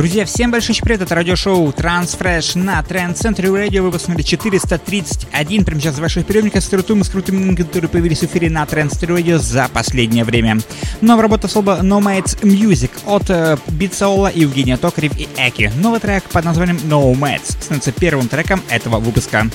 Друзья, всем большой привет, это радиошоу Transfresh на Trend Center Radio, выпуск номер 431, прямо сейчас в ваших приемниках с крутым, с крутыми, которые появились в эфире на Center Radio за последнее время. Новая работа слова Nomads Music от э, Битсаула, Евгения Токарев и Эки. Новый трек под названием Nomads становится первым треком этого выпуска.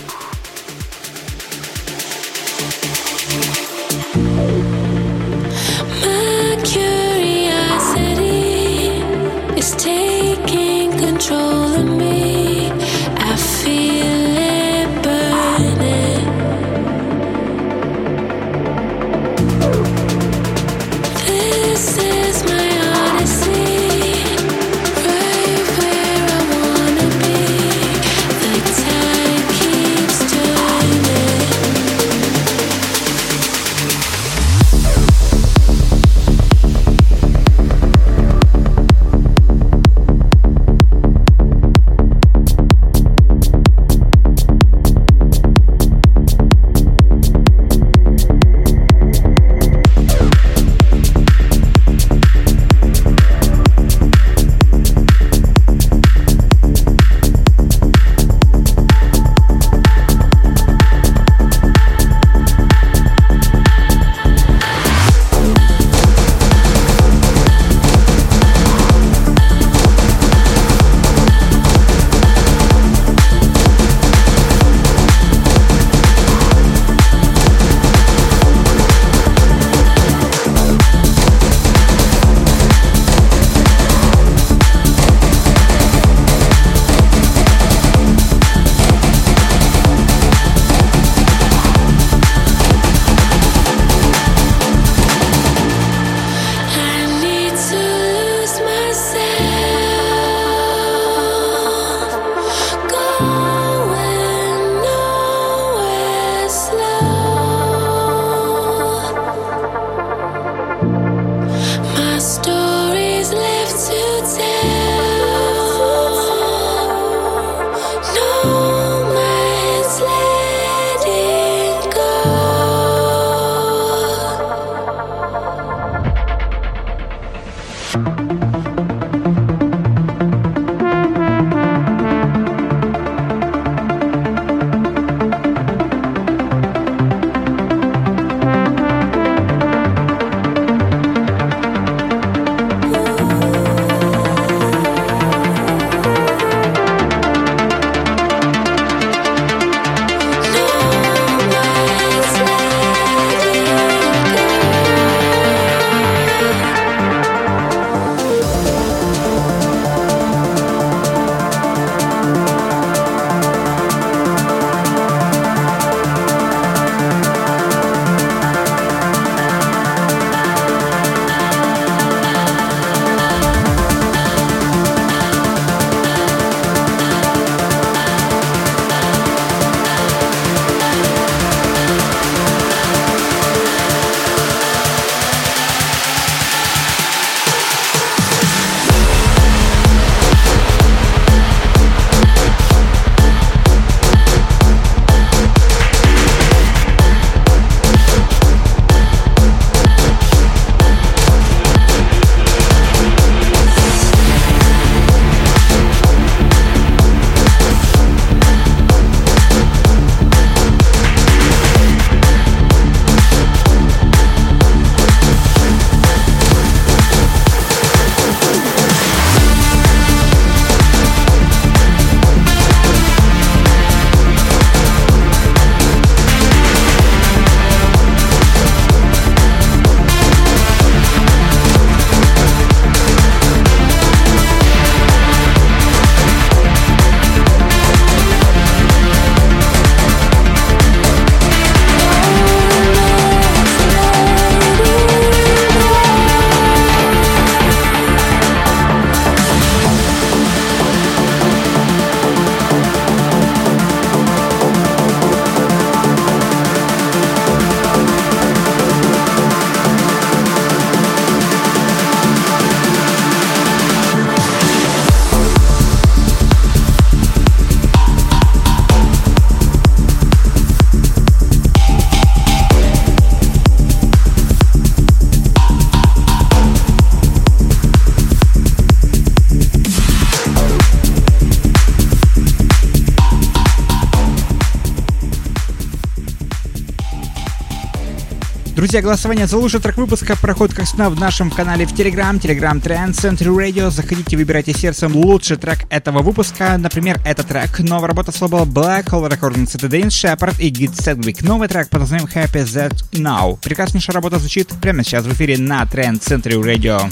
Друзья, голосование за лучший трек выпуска проходит, как всегда, в нашем канале в Telegram, Telegram Trend Century Radio. Заходите, выбирайте сердцем лучший трек этого выпуска. Например, этот трек. Новая работа с лейбла Black Hole Recordings. Это Дэн Шепард и Гит Седвик. Новый трек под названием Happy That Now. Прекраснейшая работа звучит прямо сейчас в эфире на Trend Century Radio.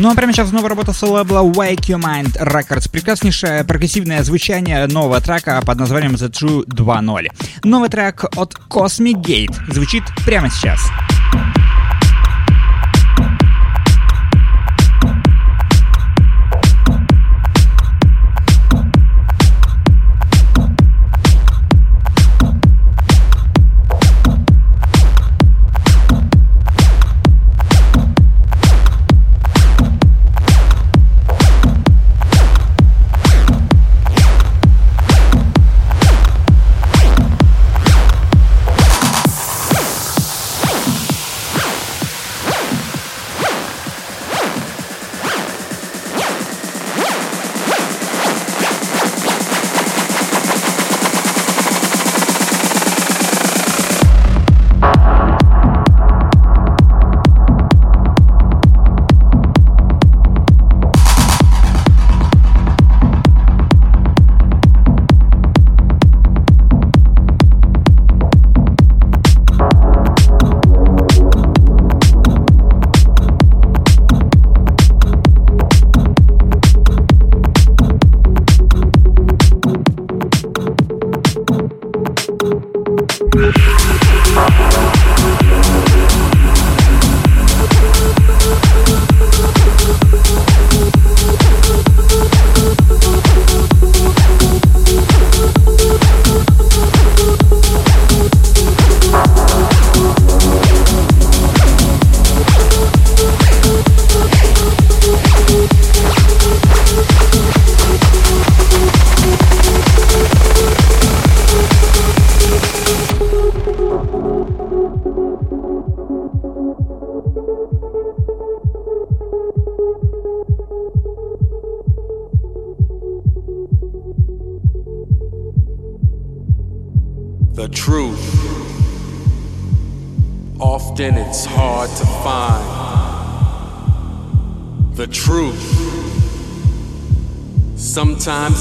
Ну а прямо сейчас новая работа с лейбла Wake Your Mind Records. Прекраснейшее прогрессивное звучание нового трека под названием The True 2.0. Новый трек от Cosmic Gate звучит прямо сейчас. The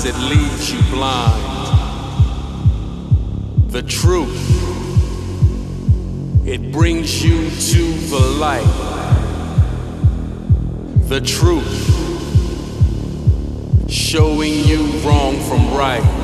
It leaves you blind. The truth. It brings you to the light. The truth. Showing you wrong from right.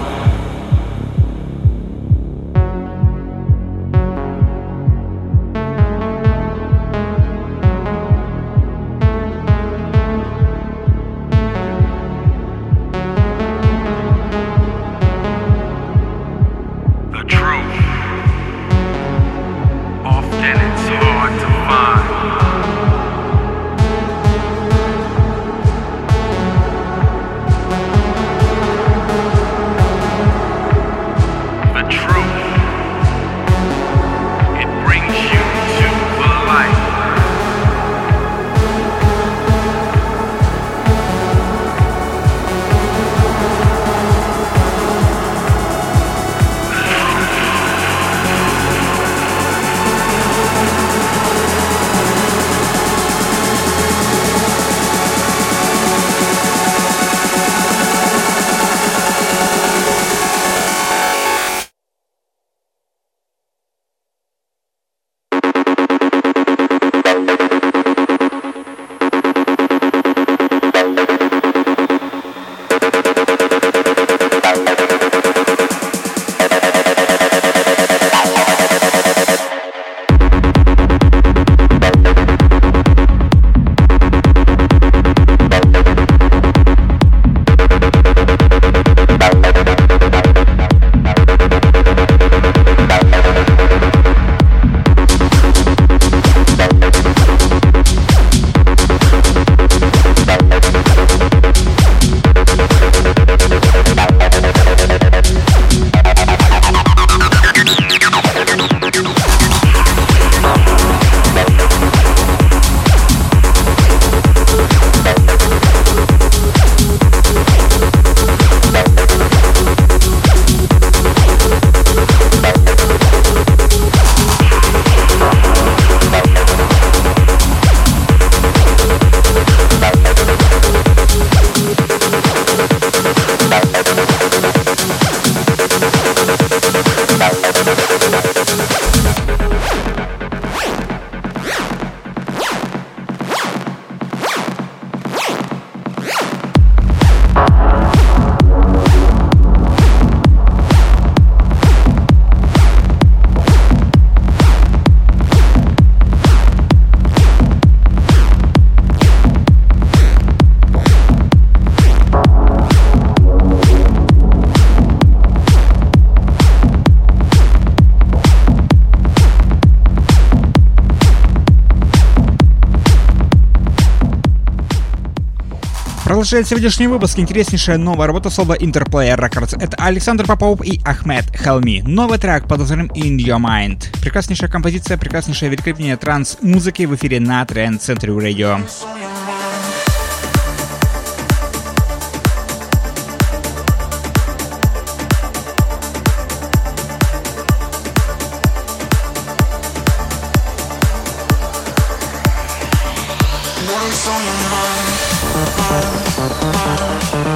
Продолжает сегодняшний выпуск интереснейшая новая работа соло Interplayer Records. Это Александр Попов и Ахмед Хелми. Новый трек под названием In Your Mind. Прекраснейшая композиция, прекраснейшее великолепие транс-музыки в эфире на Trend Century Radio. On your mind? Thank you.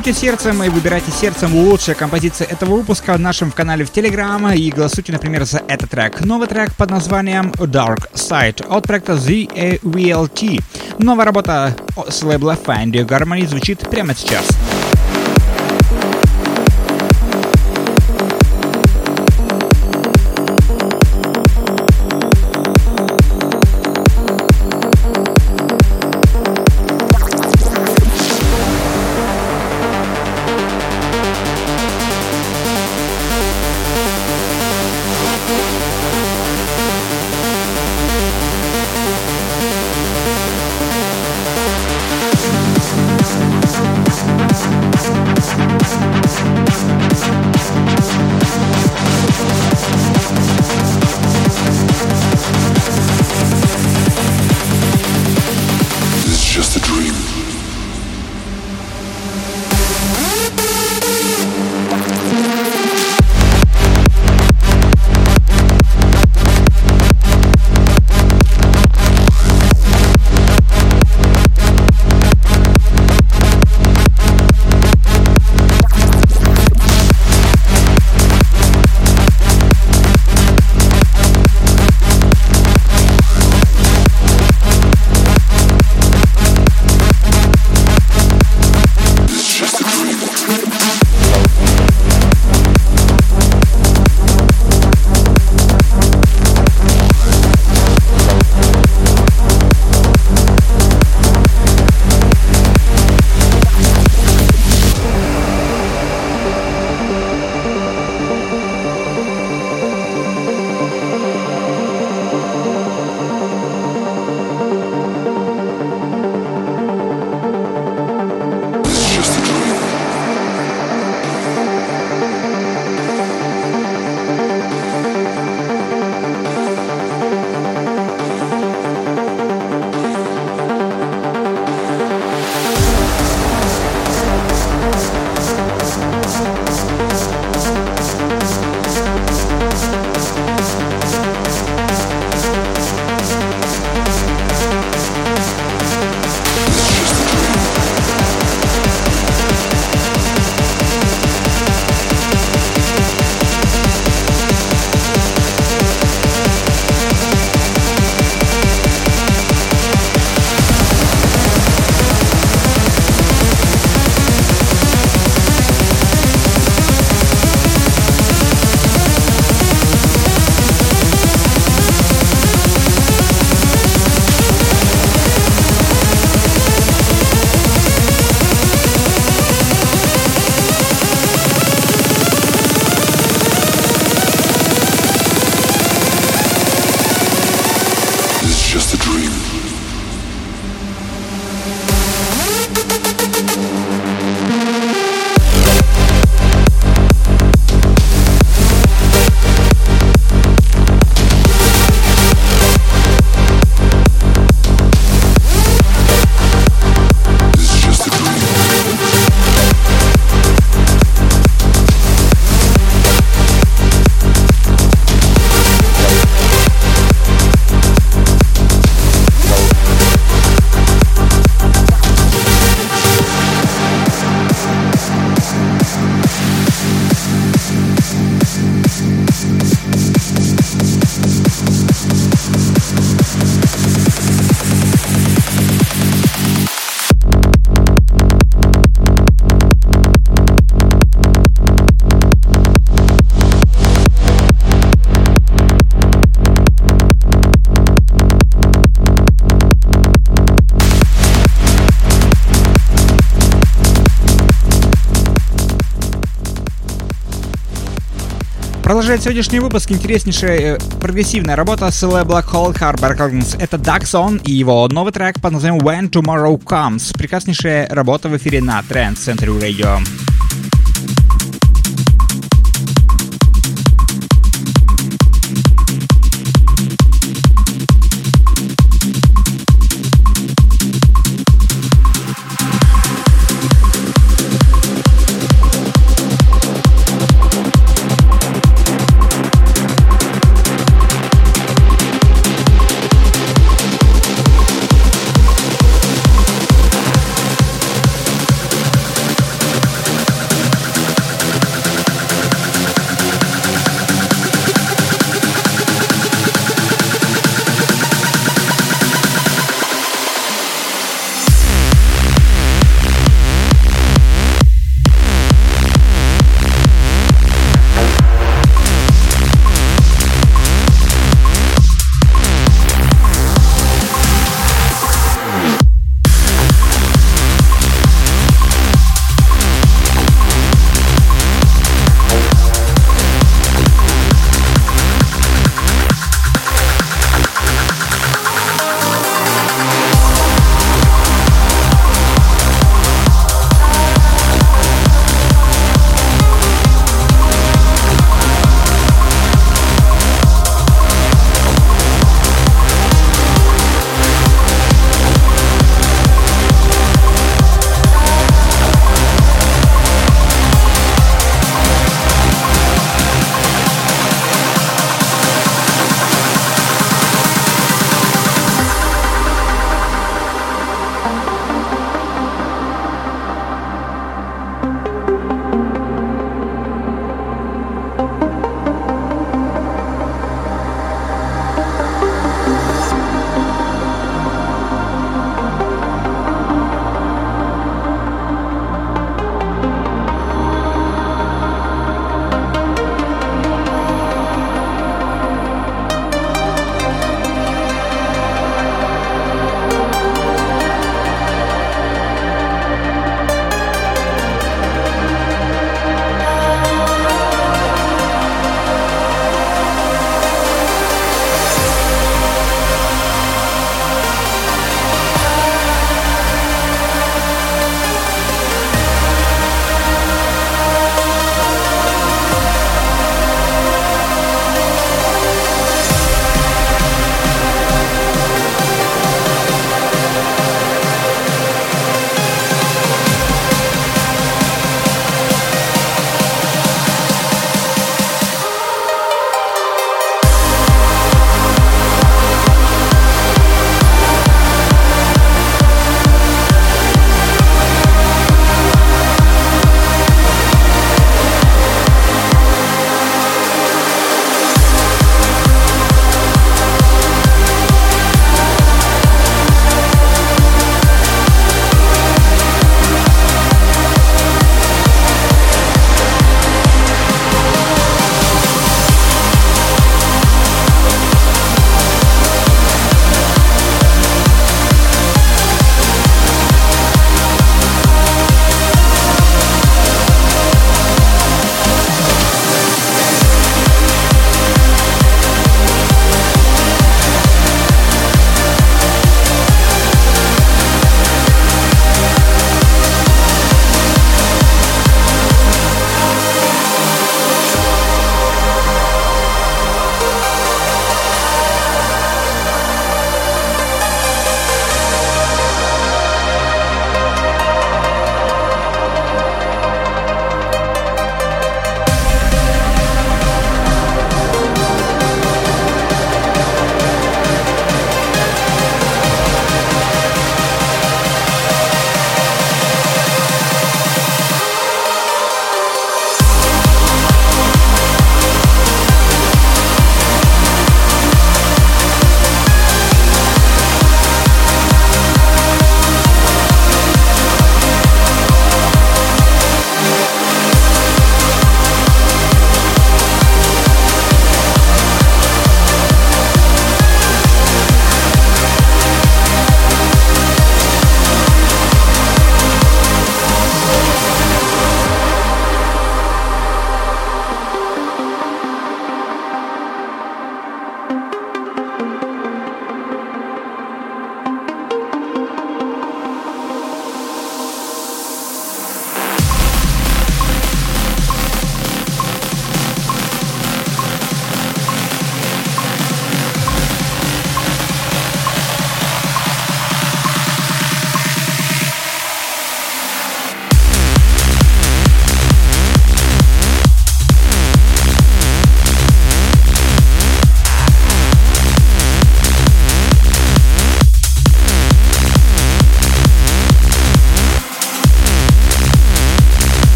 Голосуйте сердцем и выбирайте сердцем лучшие композиции этого выпуска в нашем канале в Telegram и голосуйте, например, за этот трек. Новый трек под названием Dark Side от проекта ZAVLT. Новая работа с лейбла Find Harmony звучит прямо сейчас. Продолжает сегодняшний выпуск интереснейшая э, прогрессивная работа с Black Hole Harbor Recordings. Это Daxon и его новый трек под названием When Tomorrow Comes. Прекраснейшая работа в эфире на Trend Century Radio.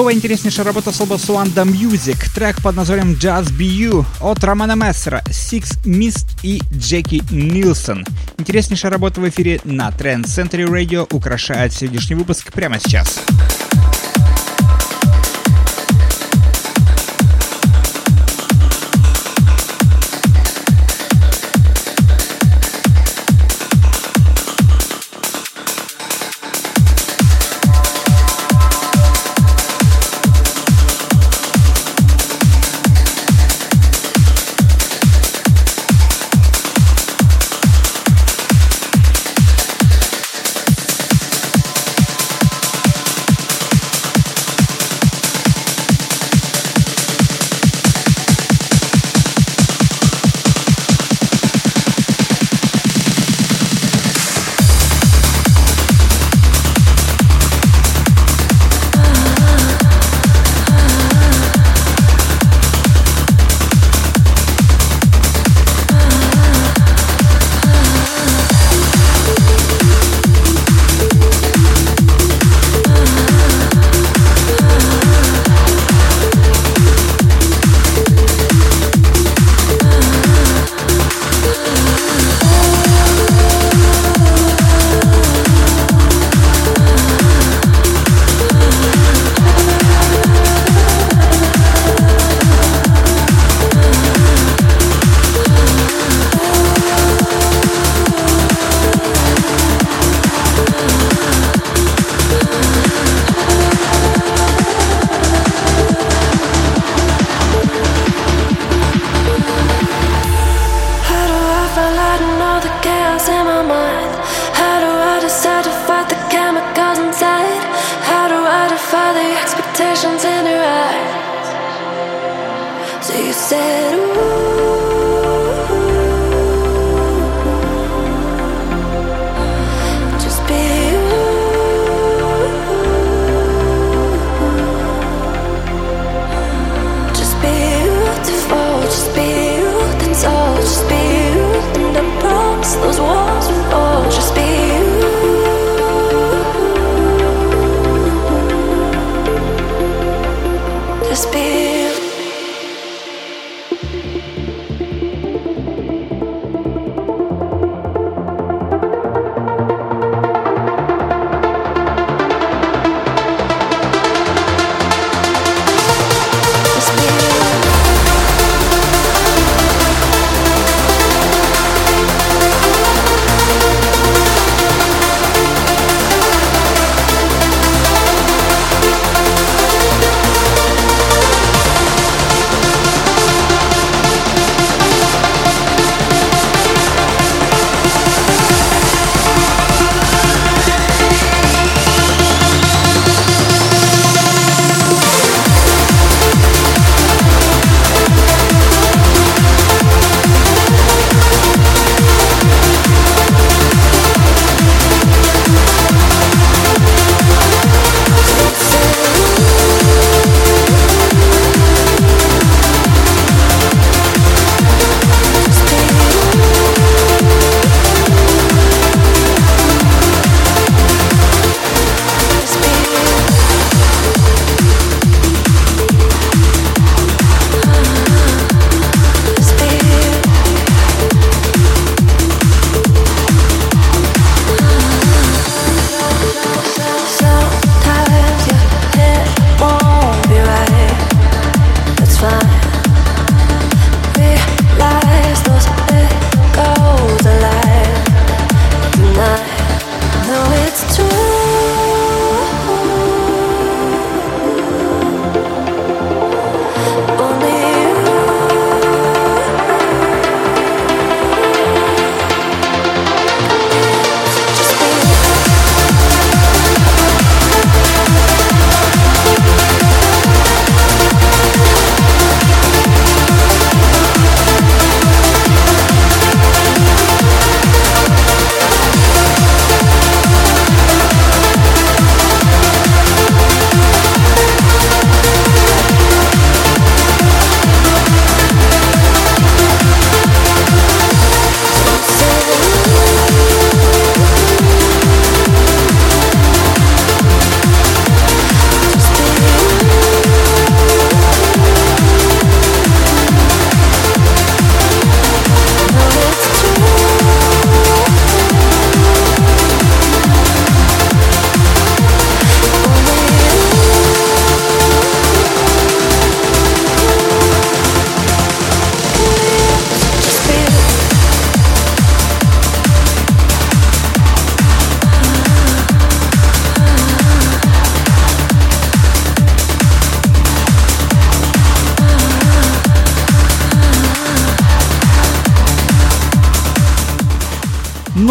Новая интереснейшая работа с лейбла Suanda Music. Трек под названием Just Be You от Романа Мессера, Six Mist и Джеки Нилсон. Интереснейшая работа в эфире на Trend Century Radio украшает сегодняшний выпуск прямо сейчас. Just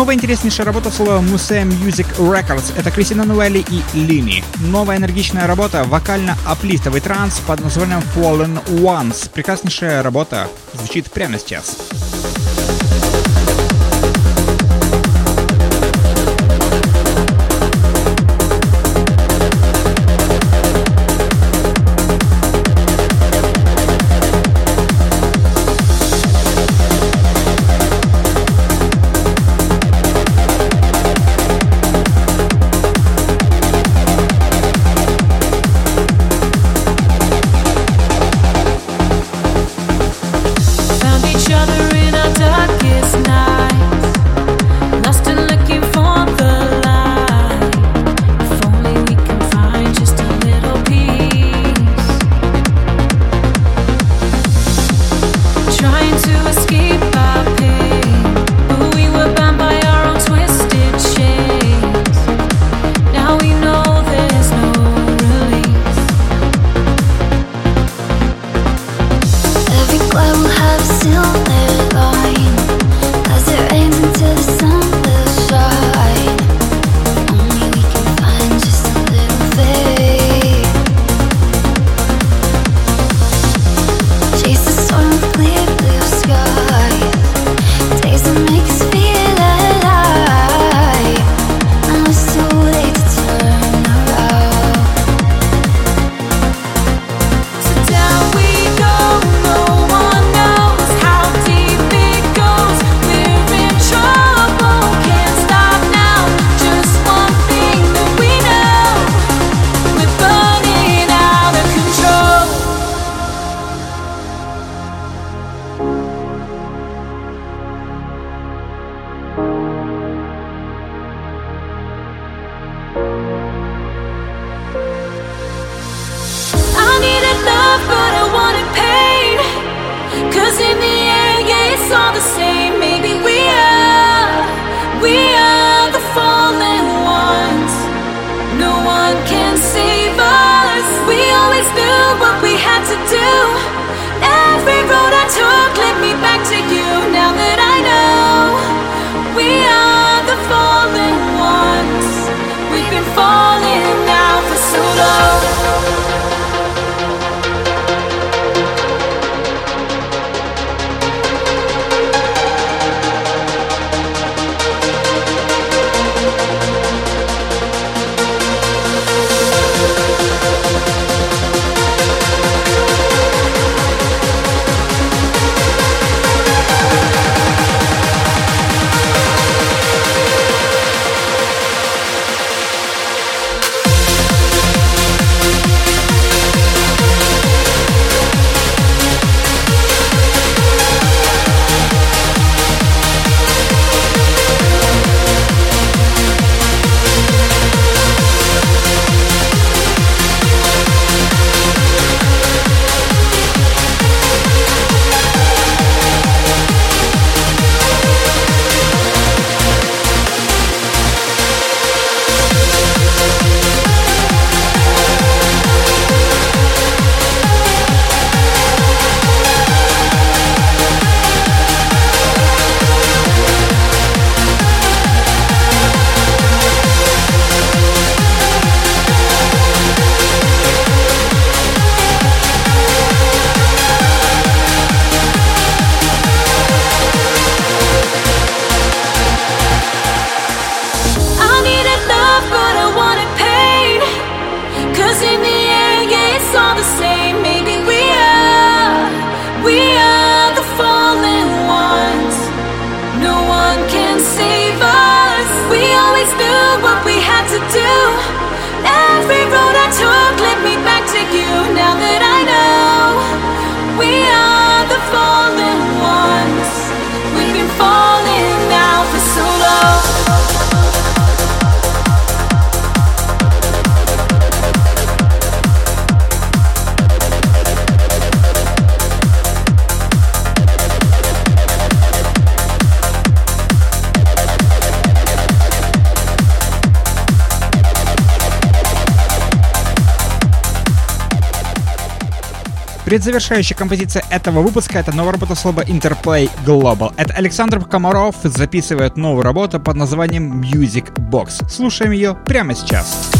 Новая интереснейшая работа слова Muse Music Records. Это Кристина Нуэлли и Лини. Новая энергичная работа, вокально-аплифтовый транс под названием Fallen Ones. Прекраснейшая работа звучит прямо сейчас. Предзавершающая композиция этого выпуска — это новая работа слова Interplay Global. Это Александр Комаров записывает новую работу под названием Music Box. Слушаем ее прямо сейчас.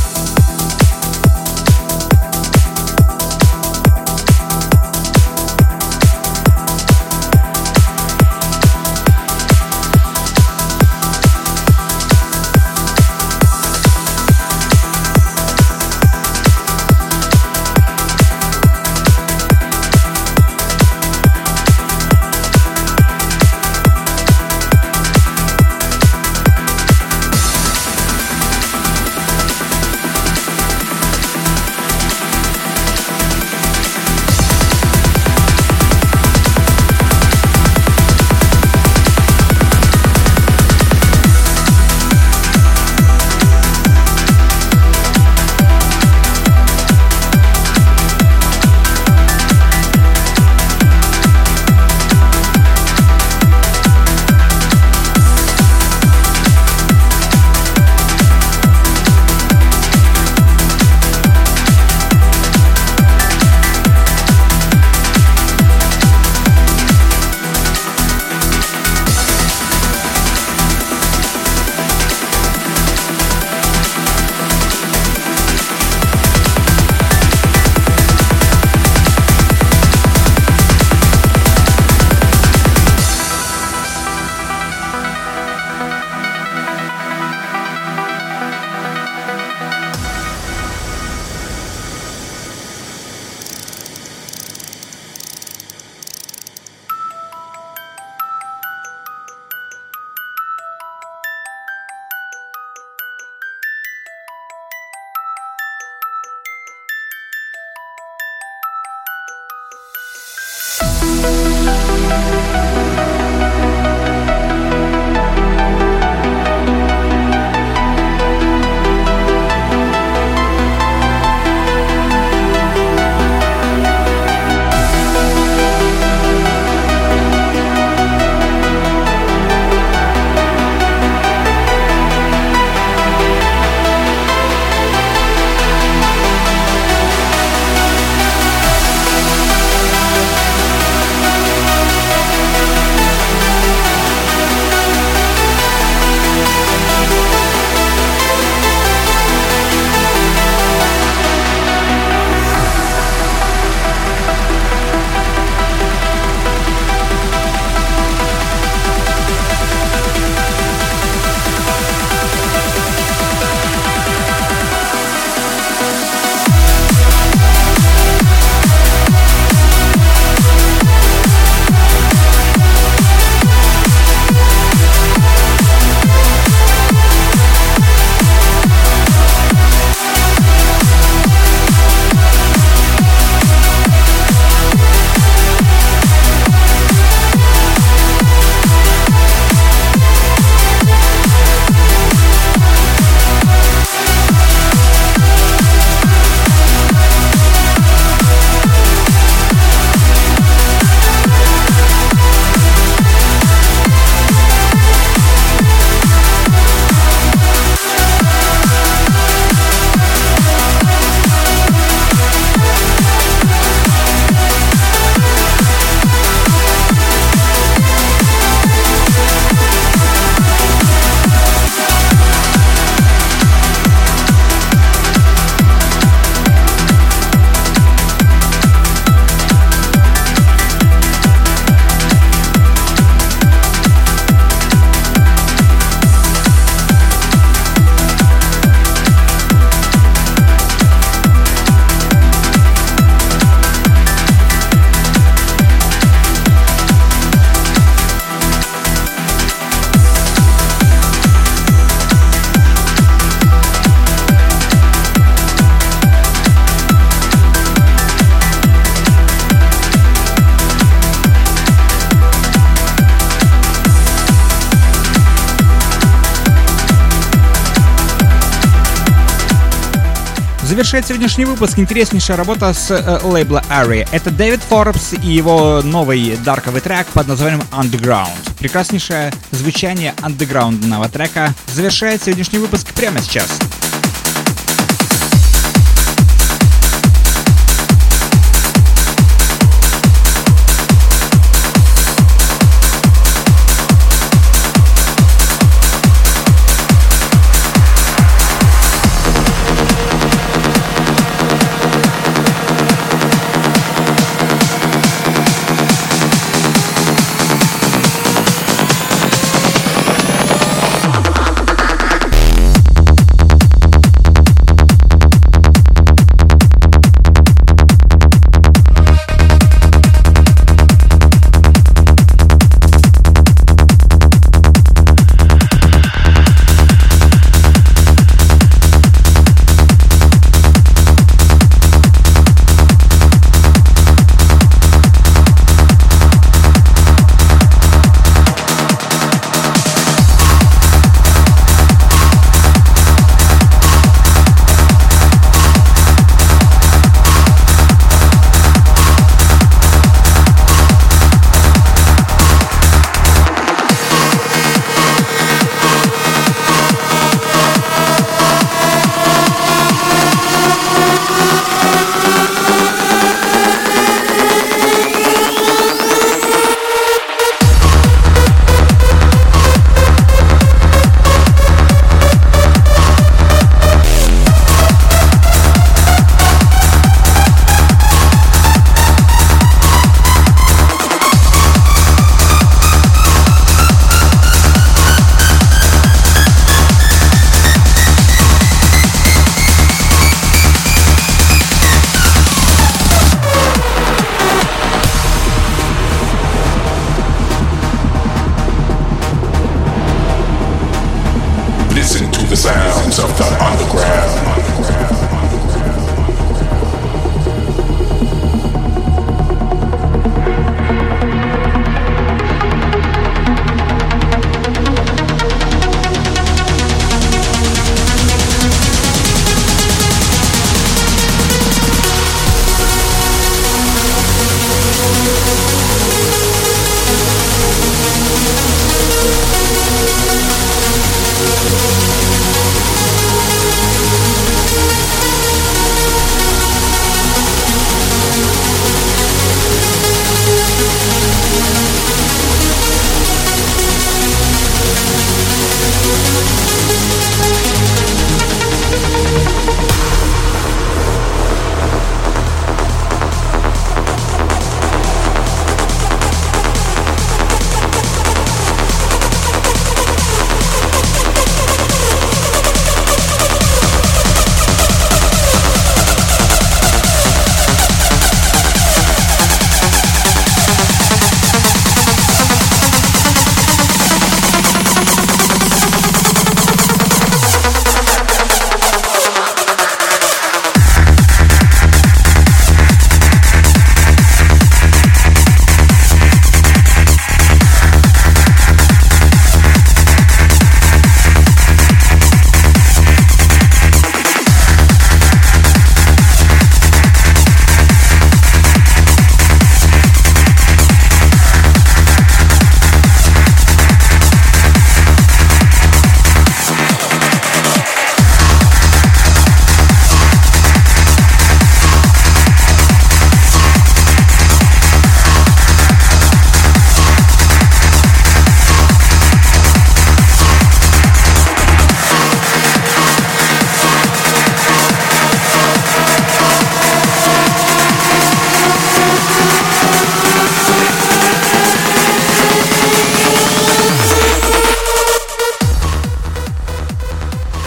Завершает сегодняшний выпуск интереснейшая работа с э, лейбла Ari. Это Дэвид Форбс и его новый дарковый трек под названием Underground. Прекраснейшее звучание андеграундного трека завершает сегодняшний выпуск прямо сейчас.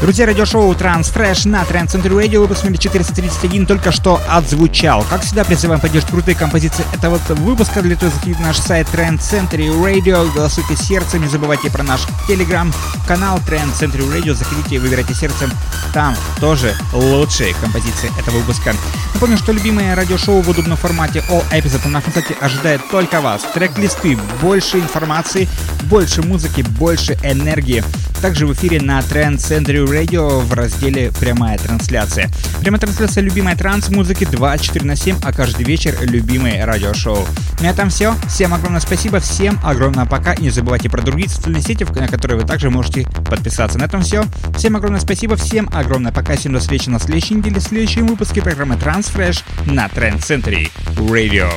Друзья, радиошоу Transfresh на Trend Center Radio, выпуск номер 431 только что отзвучал. Как всегда, призываем поддержать крутые композиции этого выпуска. Для этого заходите на наш сайт Trend Center Radio, голосуйте сердцем, не забывайте про наш телеграм-канал Trend Center Radio, заходите и выбирайте сердцем, там тоже лучшие композиции этого выпуска. Напомню, что любимое радиошоу в удобном формате All Episode на концерте ожидает только вас. Трек-листы, больше информации, больше музыки, больше энергии. Также в эфире на Trend Center Radio в разделе «Прямая трансляция». Прямая трансляция любимой транс-музыки 24 на 7, а каждый вечер любимое радиошоу. На этом все. Всем огромное спасибо, всем огромное пока. И не забывайте про другие социальные сети, на которые вы также можете подписаться. На этом все. Всем огромное спасибо, всем огромное пока. Всем до встречи на следующей неделе в следующем выпуске программы Transfresh на Trend Center Radio.